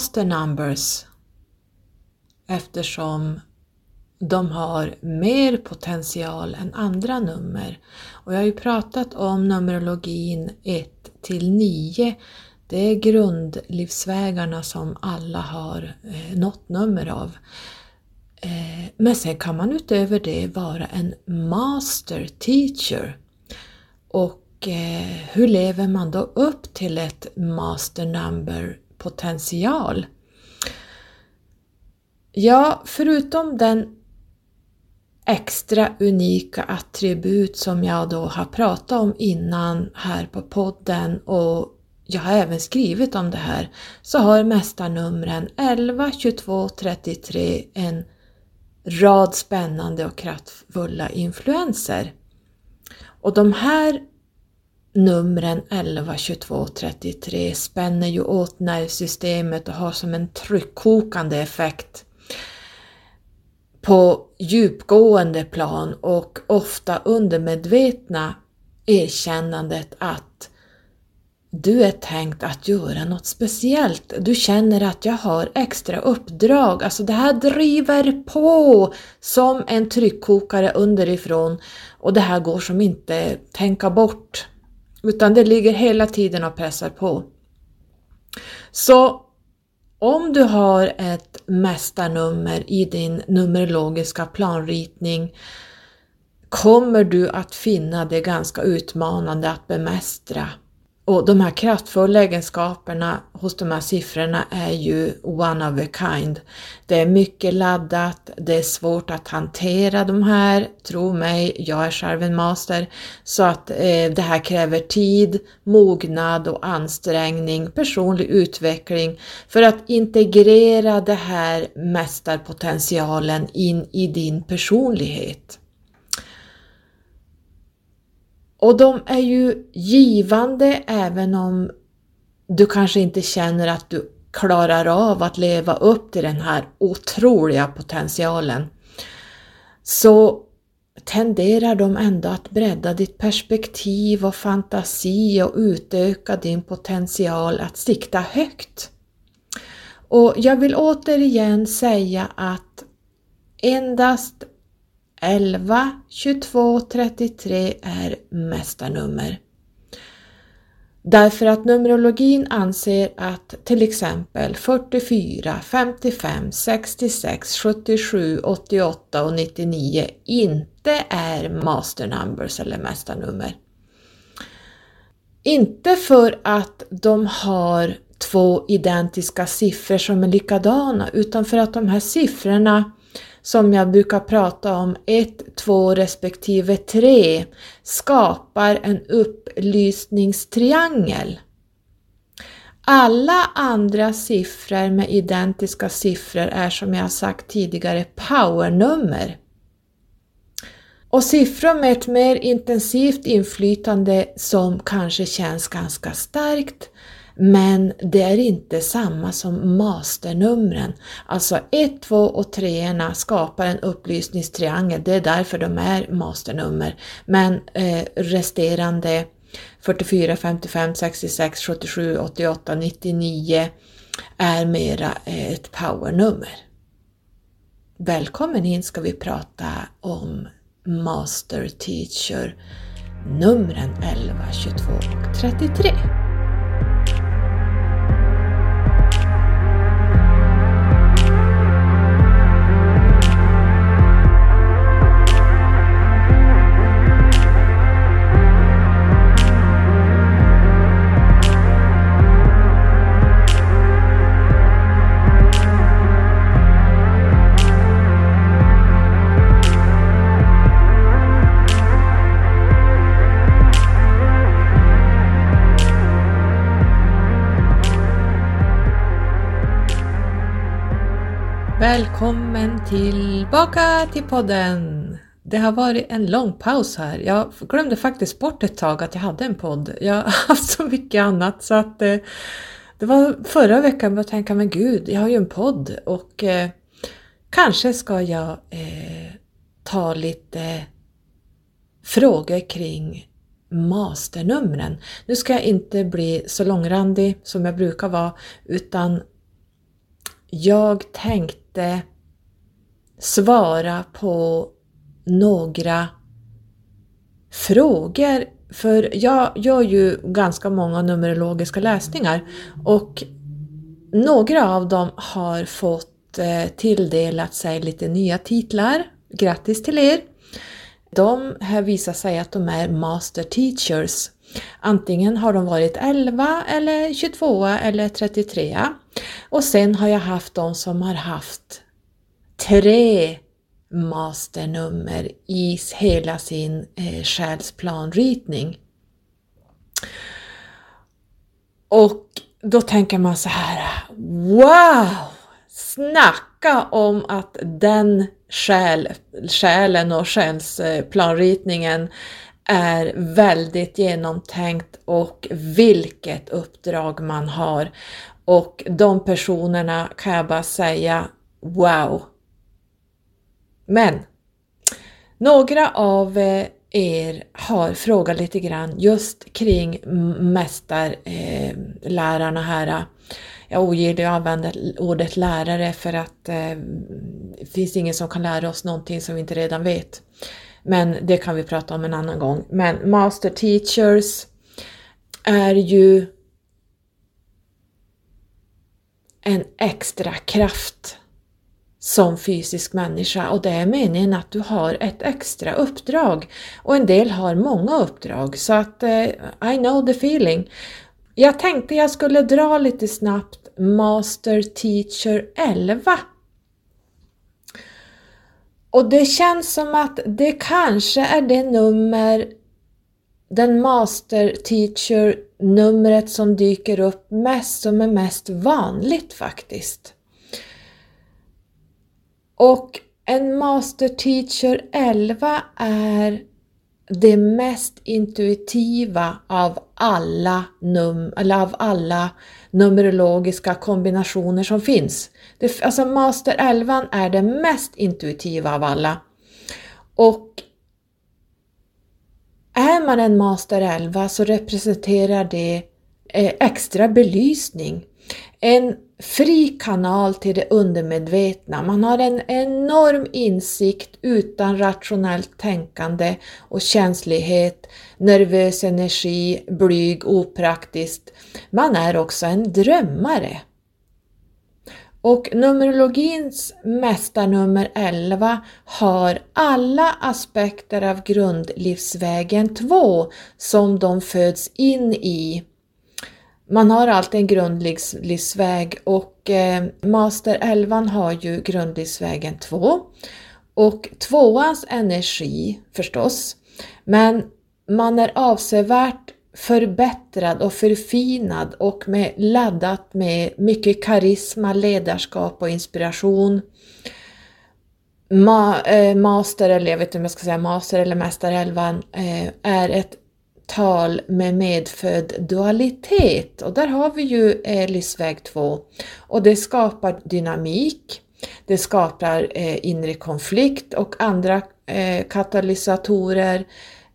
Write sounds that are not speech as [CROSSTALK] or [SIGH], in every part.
Master numbers eftersom de har mer potential än andra nummer. Och jag har ju pratat om Numerologin 1 till 9. Det är grundlivsvägarna som alla har eh, något nummer av. Eh, men sen kan man utöver det vara en master teacher. Och eh, hur lever man då upp till ett master number potential? Ja, förutom den extra unika attribut som jag då har pratat om innan här på podden och jag har även skrivit om det här, så har mästarnumren 11, 22, 33 en rad spännande och kraftfulla influenser. Och de här numren 11, 22, 33 spänner ju åt nervsystemet och har som en tryckkokande effekt på djupgående plan och ofta undermedvetna erkännandet att du är tänkt att göra något speciellt. Du känner att jag har extra uppdrag. Alltså det här driver på som en tryckkokare underifrån och det här går som inte tänka bort. Utan det ligger hela tiden och pressar på. Så om du har ett mästarnummer i din numerologiska planritning kommer du att finna det ganska utmanande att bemästra och de här kraftfulla egenskaperna hos de här siffrorna är ju one of a kind. Det är mycket laddat, det är svårt att hantera de här, tro mig, jag är själv en master, så att eh, det här kräver tid, mognad och ansträngning, personlig utveckling för att integrera det här mästarpotentialen in i din personlighet. Och de är ju givande även om du kanske inte känner att du klarar av att leva upp till den här otroliga potentialen. Så tenderar de ändå att bredda ditt perspektiv och fantasi och utöka din potential att sikta högt. Och jag vill återigen säga att endast 11, 22, 33 är mästarnummer. Därför att Numerologin anser att till exempel 44, 55, 66, 77, 88 och 99 inte är master numbers eller mästarnummer. Inte för att de har två identiska siffror som är likadana utan för att de här siffrorna som jag brukar prata om, 1, 2 respektive 3, skapar en upplysningstriangel. Alla andra siffror med identiska siffror är som jag sagt tidigare powernummer. Och siffror med ett mer intensivt inflytande som kanske känns ganska starkt men det är inte samma som masternumren. Alltså 1, 2 och 3 skapar en upplysningstriangel, det är därför de är masternummer. Men eh, resterande 44, 55, 66, 77, 88, 99 är mera eh, ett powernummer. Välkommen in ska vi prata om Master Teacher numren 11, 22 och 33. Välkommen tillbaka till podden! Det har varit en lång paus här. Jag glömde faktiskt bort ett tag att jag hade en podd. Jag har [LAUGHS] haft så mycket annat så att eh, det var förra veckan jag tänkte men gud, jag har ju en podd och eh, kanske ska jag eh, ta lite frågor kring masternumren. Nu ska jag inte bli så långrandig som jag brukar vara utan jag tänkte svara på några frågor för jag gör ju ganska många numerologiska läsningar och några av dem har fått eh, tilldelat sig lite nya titlar. Grattis till er! De här visar sig att de är Master Teachers. Antingen har de varit 11 eller 22 eller 33. Och sen har jag haft de som har haft tre masternummer i hela sin eh, själsplanritning. Och då tänker man så här, wow! Snacka om att den själ, själen och själsplanritningen är väldigt genomtänkt och vilket uppdrag man har. Och de personerna kan jag bara säga, wow! Men några av eh, er har frågat lite grann just kring mästarlärarna eh, här. Jag ogillar att använda ordet lärare för att det finns ingen som kan lära oss någonting som vi inte redan vet. Men det kan vi prata om en annan gång. Men master teachers är ju en extra kraft som fysisk människa och det är meningen att du har ett extra uppdrag och en del har många uppdrag så att eh, I know the feeling. Jag tänkte jag skulle dra lite snabbt Master Teacher 11. Och det känns som att det kanske är det nummer, den Master Teacher numret som dyker upp mest, som är mest vanligt faktiskt. Och en Master Teacher 11 är det mest intuitiva av alla, num eller av alla numerologiska kombinationer som finns. Det, alltså Master 11 är det mest intuitiva av alla. Och är man en Master 11 så representerar det eh, extra belysning. En fri kanal till det undermedvetna. Man har en enorm insikt utan rationellt tänkande och känslighet, nervös energi, blyg, opraktiskt. Man är också en drömmare. Och Numerologins mästarnummer 11 har alla aspekter av grundlivsvägen 2 som de föds in i man har alltid en grundlivsväg och eh, Master 11 har ju grundlivsvägen 2 och tvåans energi förstås, men man är avsevärt förbättrad och förfinad och med, laddat med mycket karisma, ledarskap och inspiration. Ma, eh, master, eller jag vet inte om jag ska säga master eller mästare 11, eh, är ett tal med medfödd dualitet och där har vi ju eh, Elis väg 2 och det skapar dynamik, det skapar eh, inre konflikt och andra eh, katalysatorer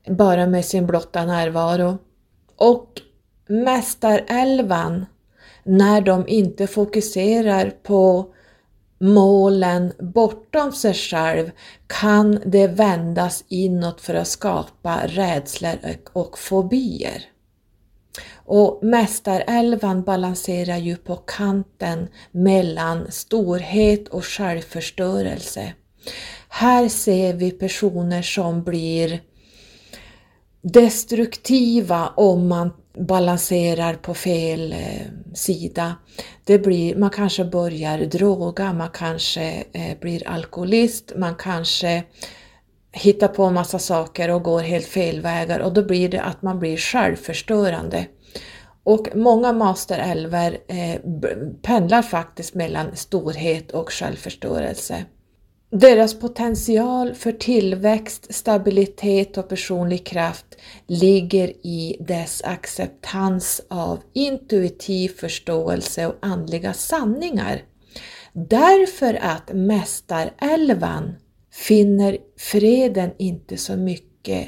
bara med sin blotta närvaro. Och Mästarälvan, när de inte fokuserar på målen bortom sig själv kan det vändas inåt för att skapa rädslor och fobier. Och Mästarälvan balanserar ju på kanten mellan storhet och självförstörelse. Här ser vi personer som blir destruktiva om man balanserar på fel eh, sida. Det blir, man kanske börjar droga, man kanske eh, blir alkoholist, man kanske hittar på massa saker och går helt fel vägar och då blir det att man blir självförstörande. Och många masterälvar eh, pendlar faktiskt mellan storhet och självförstörelse. Deras potential för tillväxt, stabilitet och personlig kraft ligger i dess acceptans av intuitiv förståelse och andliga sanningar. Därför att Mästarälvan finner freden inte så mycket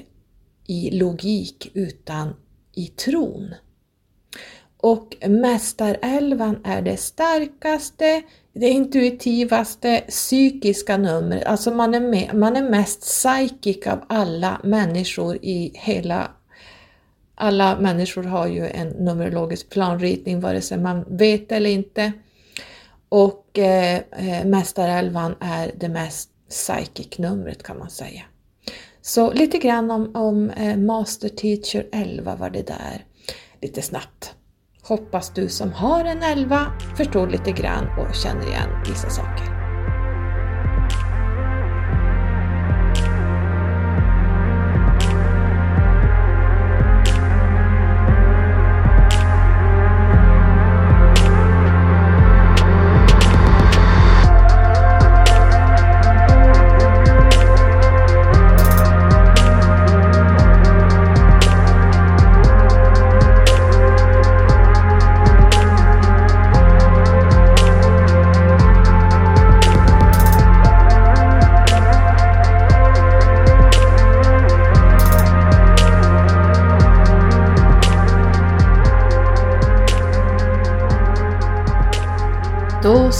i logik utan i tron. Och Mästarälvan är det starkaste, det intuitivaste psykiska numret. Alltså man är, med, man är mest psychic av alla människor i hela alla människor har ju en numerologisk planritning vare sig man vet eller inte. Och eh, eh Mästarelvan är det mest psychic-numret kan man säga. Så lite grann om, om eh, Master Teacher 11 var det där, lite snabbt. Hoppas du som har en 11 förstår lite grann och känner igen vissa saker.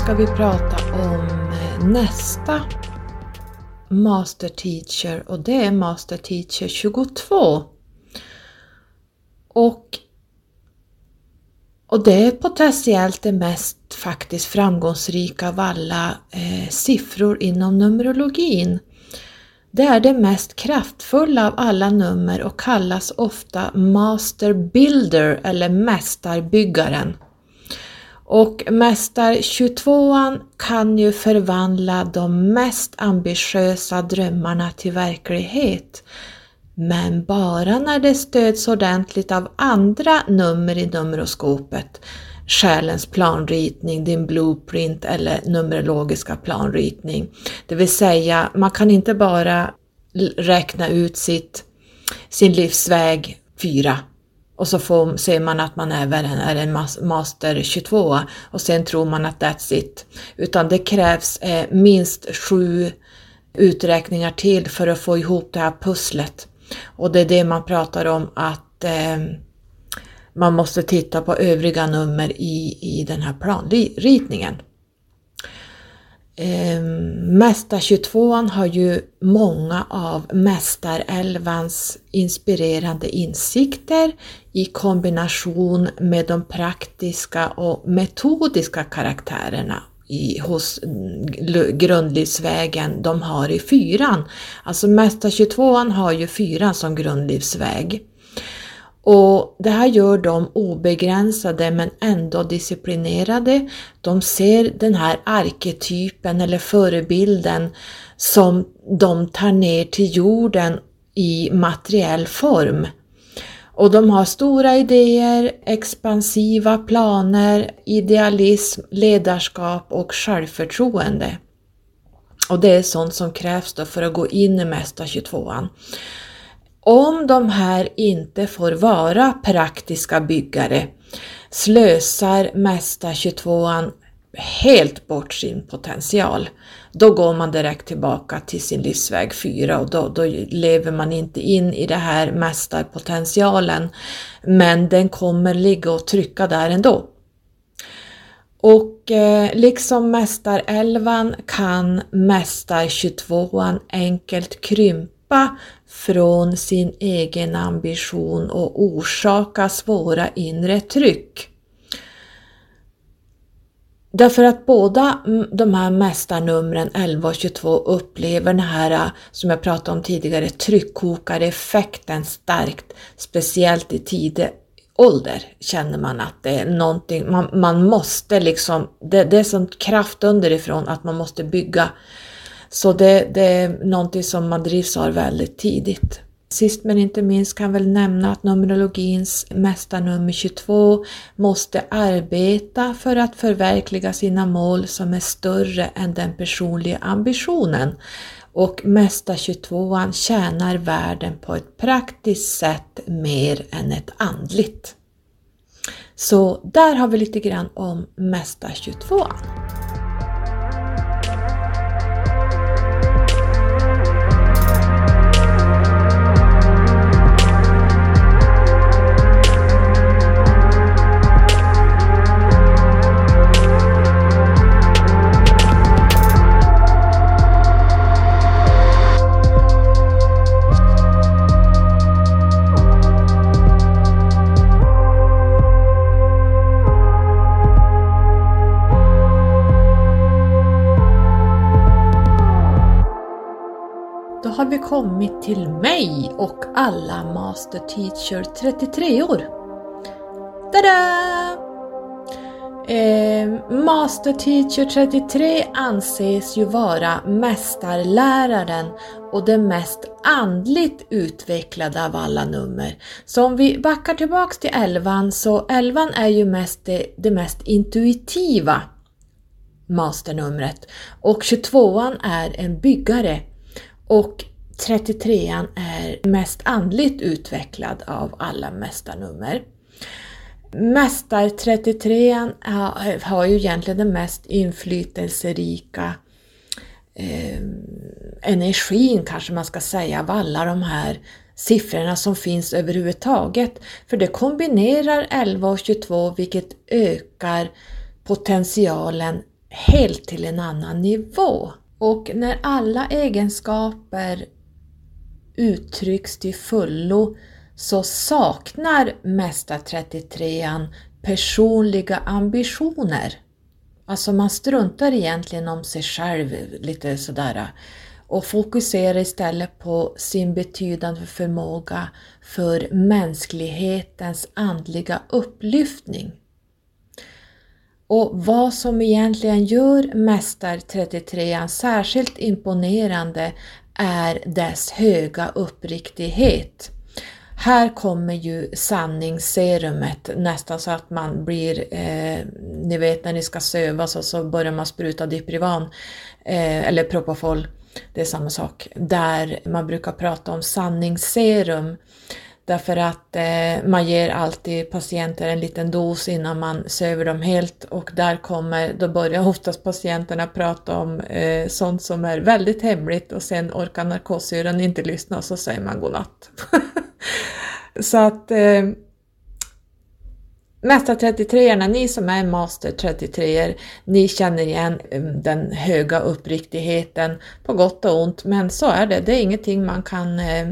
Ska vi prata om eh, nästa Master Teacher och det är Master Teacher 22. Och, och det är potentiellt det mest faktiskt framgångsrika av alla eh, siffror inom Numerologin. Det är det mest kraftfulla av alla nummer och kallas ofta Master Builder eller Mästarbyggaren. Och Mästar 22an kan ju förvandla de mest ambitiösa drömmarna till verklighet. Men bara när det stöds ordentligt av andra nummer i Numeroskopet, Själens planritning, din blueprint eller numerologiska planritning. Det vill säga, man kan inte bara räkna ut sitt, sin livsväg 4 och så får, ser man att man även är en master 22 och sen tror man att that's it. Utan det krävs eh, minst sju uträkningar till för att få ihop det här pusslet. Och det är det man pratar om att eh, man måste titta på övriga nummer i, i den här planritningen. Eh, Mästar 22 har ju många av Mästarälvans inspirerande insikter i kombination med de praktiska och metodiska karaktärerna i, hos mm, grundlivsvägen de har i fyran. Alltså Mästar 22 har ju fyran som grundlivsväg. Och det här gör dem obegränsade men ändå disciplinerade. De ser den här arketypen eller förebilden som de tar ner till jorden i materiell form. Och de har stora idéer, expansiva planer, idealism, ledarskap och självförtroende. Och det är sånt som krävs då för att gå in i Mästa 22an. Om de här inte får vara praktiska byggare slösar Mästa 22an helt bort sin potential. Då går man direkt tillbaka till sin livsväg 4 och då, då lever man inte in i det här mästarpotentialen. Men den kommer ligga och trycka där ändå. Och eh, liksom Mästarelvan kan Mästar 22an enkelt krympa släppa från sin egen ambition och orsaka svåra inre tryck. Därför att båda de här mästarnumren 11 och 22 upplever den här, äh, som jag pratade om tidigare, tryckkokareffekten starkt, speciellt i tidig ålder känner man att det är någonting, man, man måste liksom, det, det är sån kraft underifrån att man måste bygga så det, det är någonting som man drivs av väldigt tidigt. Sist men inte minst kan väl nämna att Numerologins mästarnummer 22 måste arbeta för att förverkliga sina mål som är större än den personliga ambitionen. Och Mästar 22 tjänar världen på ett praktiskt sätt mer än ett andligt. Så där har vi lite grann om Mästar 22. Vi kommit till mig och alla Master Teacher 33 år. Tada! Eh, Master Teacher 33 anses ju vara mästarläraren och den mest andligt utvecklade av alla nummer. Så om vi backar tillbaks till 11 så 11 är ju mest det, det mest intuitiva masternumret och 22an är en byggare och 33an är mest andligt utvecklad av alla mästarnummer. Mästar33an har ju egentligen den mest inflytelserika eh, energin kanske man ska säga av alla de här siffrorna som finns överhuvudtaget. För det kombinerar 11 och 22 vilket ökar potentialen helt till en annan nivå. Och när alla egenskaper uttrycks till fullo så saknar Mästar 33an personliga ambitioner. Alltså man struntar egentligen om sig själv lite sådär och fokuserar istället på sin betydande förmåga för mänsklighetens andliga upplyftning. Och vad som egentligen gör Mästar 33 särskilt imponerande är dess höga uppriktighet. Här kommer ju sanningsserumet, nästan så att man blir, eh, ni vet när ni ska sövas och så börjar man spruta Diprivan eh, eller Propofol, det är samma sak, där man brukar prata om sanningsserum. Därför att eh, man ger alltid patienter en liten dos innan man söver dem helt och där kommer, då börjar oftast patienterna prata om eh, sånt som är väldigt hemligt och sen orkar narkossyran inte lyssna och så säger man godnatt. [LAUGHS] så att eh, Mästar 33 ni som är Master 33 ni känner igen um, den höga uppriktigheten på gott och ont, men så är det. Det är ingenting man kan eh,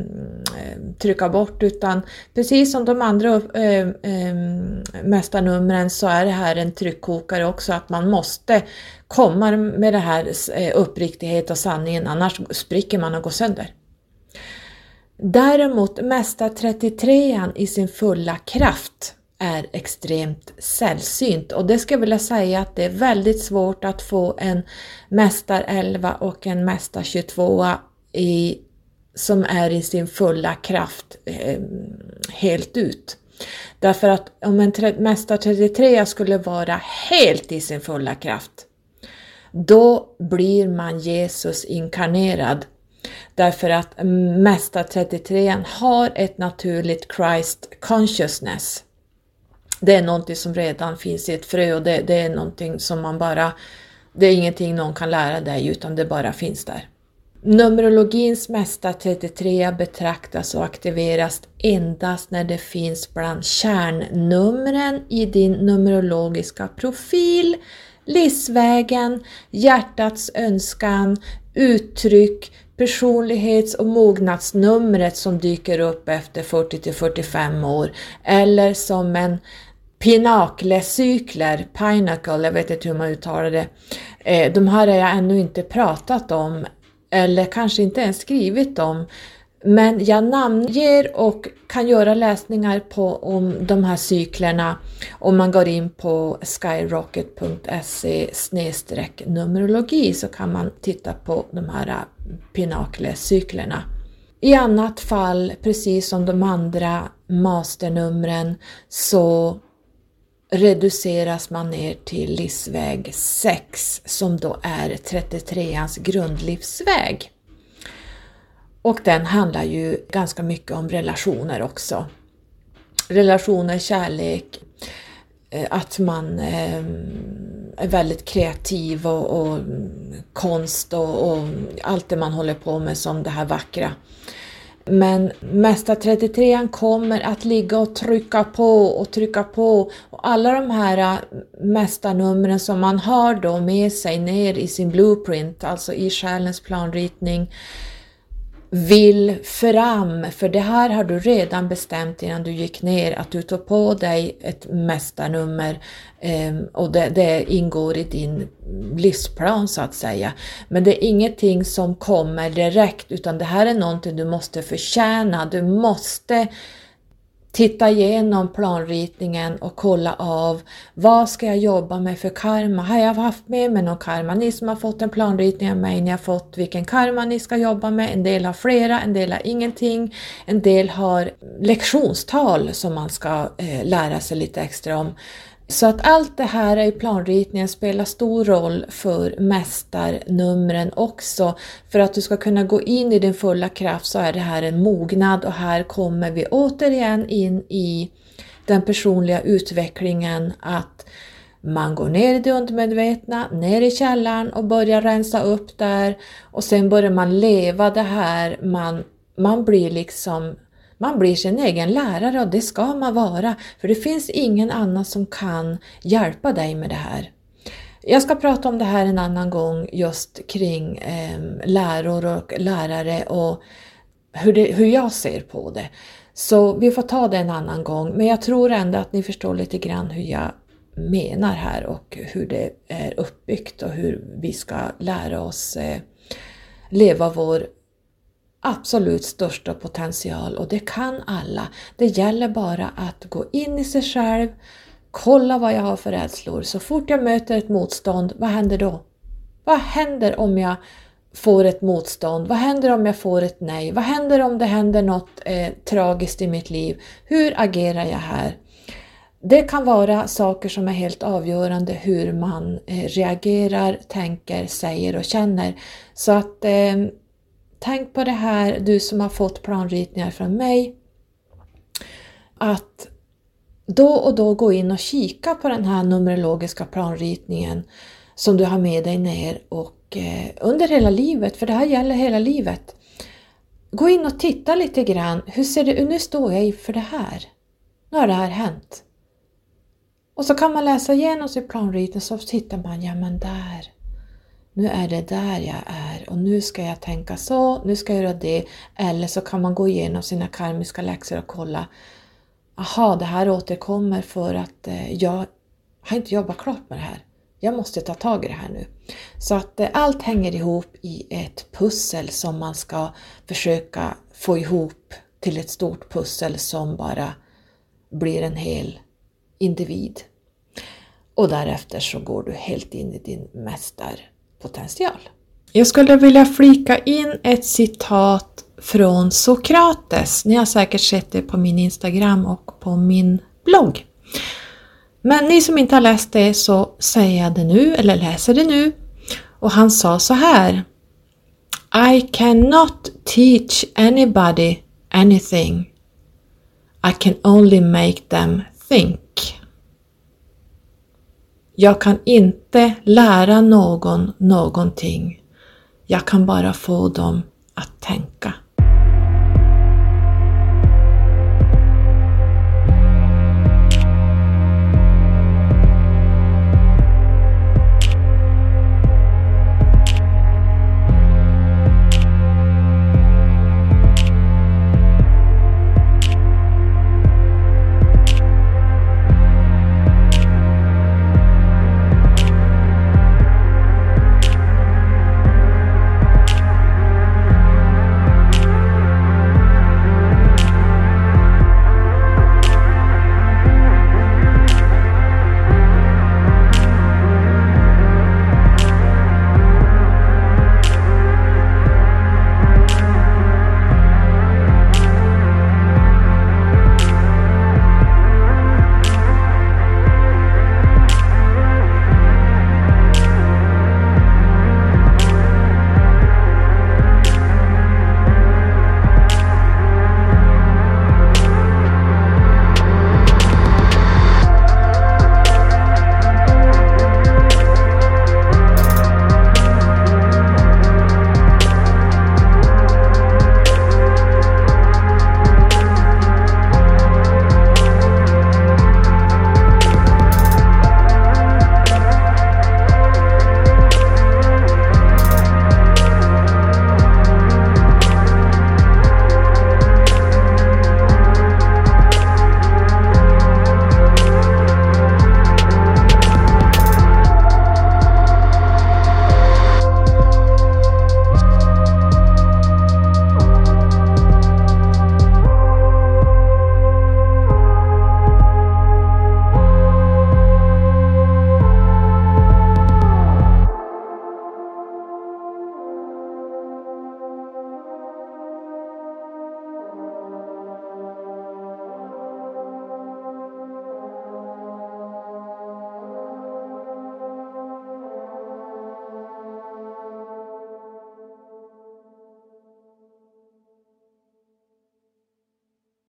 trycka bort utan precis som de andra eh, eh, mästarnumren så är det här en tryckkokare också att man måste komma med det här eh, uppriktighet och sanningen annars spricker man och går sönder. Däremot Mästar33an i sin fulla kraft är extremt sällsynt och det ska jag vilja säga att det är väldigt svårt att få en Mästar 11 och en Mästar 22 i, som är i sin fulla kraft eh, helt ut. Därför att om en Mästar 33 skulle vara helt i sin fulla kraft, då blir man Jesus inkarnerad. Därför att Mästar 33 har ett naturligt Christ consciousness det är någonting som redan finns i ett frö och det, det är någonting som man bara, det är ingenting någon kan lära dig utan det bara finns där. Numerologins mesta 33 betraktas och aktiveras endast när det finns bland kärnnumren i din numerologiska profil, livsvägen, hjärtats önskan, uttryck, personlighets och mognadsnumret som dyker upp efter 40 till 45 år eller som en Pinaklecykler, Pinacle, jag vet inte hur man uttalar det. Eh, de här har jag ännu inte pratat om eller kanske inte ens skrivit om. Men jag namnger och kan göra läsningar på om de här cyklerna om man går in på skyrocket.se numerologi så kan man titta på de här eh, pinaklecyklerna. I annat fall, precis som de andra masternumren, så reduceras man ner till livsväg 6 som då är 33ans grundlivsväg. Och den handlar ju ganska mycket om relationer också. Relationer, kärlek, eh, att man eh, är väldigt kreativ och, och konst och, och, allt det man håller på med som det här vackra. Men Mästa 33 kommer att ligga och trycka på och trycka på. Och alla de här äh, mästarnumren som man har då med sig ner i sin blueprint, alltså i själens planritning, vill fram, för det här har du redan bestämt innan du gick ner, att du tar på dig ett mästarnummer eh, och det, det, ingår i din livsplan så att säga. Men det är ingenting som kommer direkt utan det här är någonting du måste förtjäna, du måste titta igenom planritningen och kolla av vad ska jag jobba med för karma? Har jag haft med mig någon karma? Ni som har fått en planritning av mig, ni har fått vilken karma ni ska jobba med. En del har flera, en del har ingenting. En del har lektionstal som man ska eh, lära sig lite extra om. Så att allt det här i planritningen spelar stor roll för mästarnumren också. För att du ska kunna gå in i din fulla kraft så är det här en mognad och här kommer vi återigen in i den personliga utvecklingen att man går ner i det undermedvetna, ner i källaren och börjar rensa upp där och sen börjar man leva det här, man, man blir liksom man blir sin egen lärare och det ska man vara, för det finns ingen annan som kan hjälpa dig med det här. Jag ska prata om det här en annan gång just kring eh, läror och lärare och hur, det, hur jag ser på det. Så vi får ta det en annan gång, men jag tror ändå att ni förstår lite grann hur jag menar här och hur det är uppbyggt och hur vi ska lära oss eh, leva vår absolut största potential och det kan alla. Det gäller bara att gå in i sig själv, kolla vad jag har för rädslor. Så fort jag möter ett motstånd, vad händer då? Vad händer om jag får ett motstånd? Vad händer om jag får ett nej? Vad händer om det händer något eh, tragiskt i mitt liv? Hur agerar jag här? Det kan vara saker som är helt avgörande hur man eh, reagerar, tänker, säger och känner. Så att eh, Tänk på det här, du som har fått planritningar från mig, att då och då gå in och kika på den här numerologiska planritningen som du har med dig ner och eh, under hela livet, för det här gäller hela livet. Gå in och titta lite grann, hur ser det ut? Nu står jag inför det här. Nu har det här hänt. Och så kan man läsa igenom sin planritning så tittar man, ja men där, nu är det där jag är och nu ska jag tänka så, nu ska jag göra det. Eller så kan man gå igenom sina karmiska läxor och kolla, aha, det här återkommer för att eh, jag har inte jobbat klart med det här. Jag måste ta tag i det här nu. Så att eh, allt hänger ihop i ett pussel som man ska försöka få ihop till ett stort pussel som bara blir en hel individ. Och därefter så går du helt in i din mästar potential. Jag skulle vilja flika in ett citat från Sokrates. Ni har säkert sett det på min Instagram och på min blogg. Men ni som inte har läst det så säger jag det nu, eller läser det nu. Och han sa så här. I cannot teach anybody anything. I can only make them think. Jag kan inte lära någon någonting. Jag kan bara få dem att tänka.